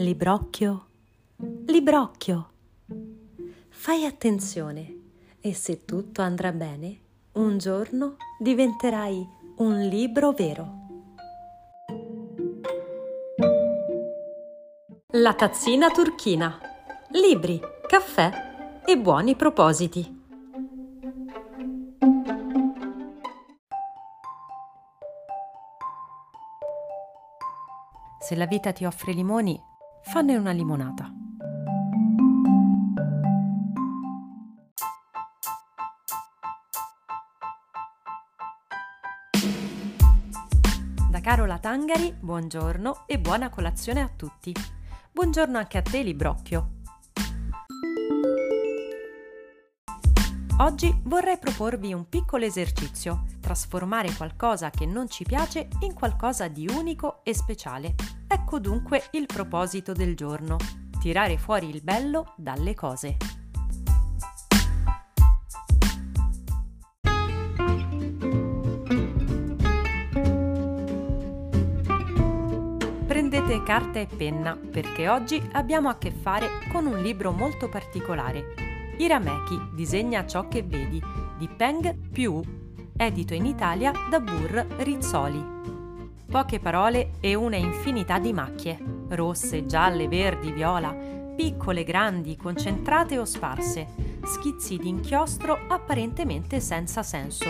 Librocchio, librocchio. Fai attenzione e se tutto andrà bene, un giorno diventerai un libro vero. La tazzina turchina. Libri, caffè e buoni propositi. Se la vita ti offre limoni, fanne una limonata. Da Carola Tangari, buongiorno e buona colazione a tutti. Buongiorno anche a te, Librocchio. Oggi vorrei proporvi un piccolo esercizio, trasformare qualcosa che non ci piace in qualcosa di unico e speciale. Ecco dunque il proposito del giorno, tirare fuori il bello dalle cose. Prendete carta e penna perché oggi abbiamo a che fare con un libro molto particolare. Irameki disegna ciò che vedi di Peng Piu, edito in Italia da Burr Rizzoli. Poche parole e una infinità di macchie, rosse, gialle, verdi, viola, piccole, grandi, concentrate o sparse, schizzi di inchiostro apparentemente senza senso.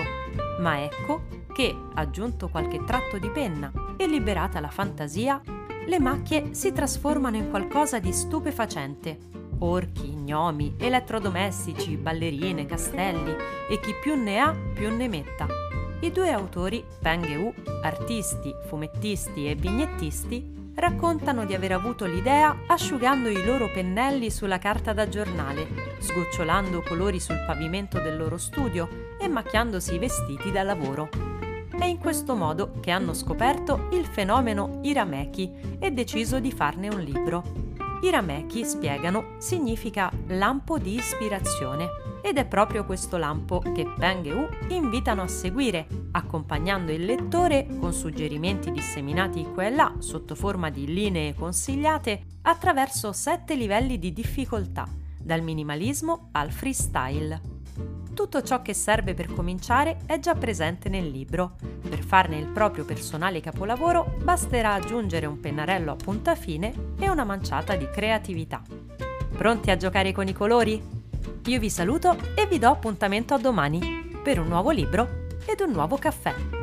Ma ecco che, aggiunto qualche tratto di penna e liberata la fantasia, le macchie si trasformano in qualcosa di stupefacente. Orchi, gnomi, elettrodomestici, ballerine, castelli e chi più ne ha più ne metta i due autori, Peng e Wu, artisti, fumettisti e vignettisti, raccontano di aver avuto l'idea asciugando i loro pennelli sulla carta da giornale, sgocciolando colori sul pavimento del loro studio e macchiandosi i vestiti da lavoro. È in questo modo che hanno scoperto il fenomeno Irameki e deciso di farne un libro. Irameki, spiegano, significa lampo di ispirazione ed è proprio questo lampo che Peng e U invitano a seguire, accompagnando il lettore con suggerimenti disseminati qua e là sotto forma di linee consigliate attraverso sette livelli di difficoltà, dal minimalismo al freestyle. Tutto ciò che serve per cominciare è già presente nel libro. Per farne il proprio personale capolavoro basterà aggiungere un pennarello a punta fine e una manciata di creatività. Pronti a giocare con i colori? Io vi saluto e vi do appuntamento a domani per un nuovo libro ed un nuovo caffè.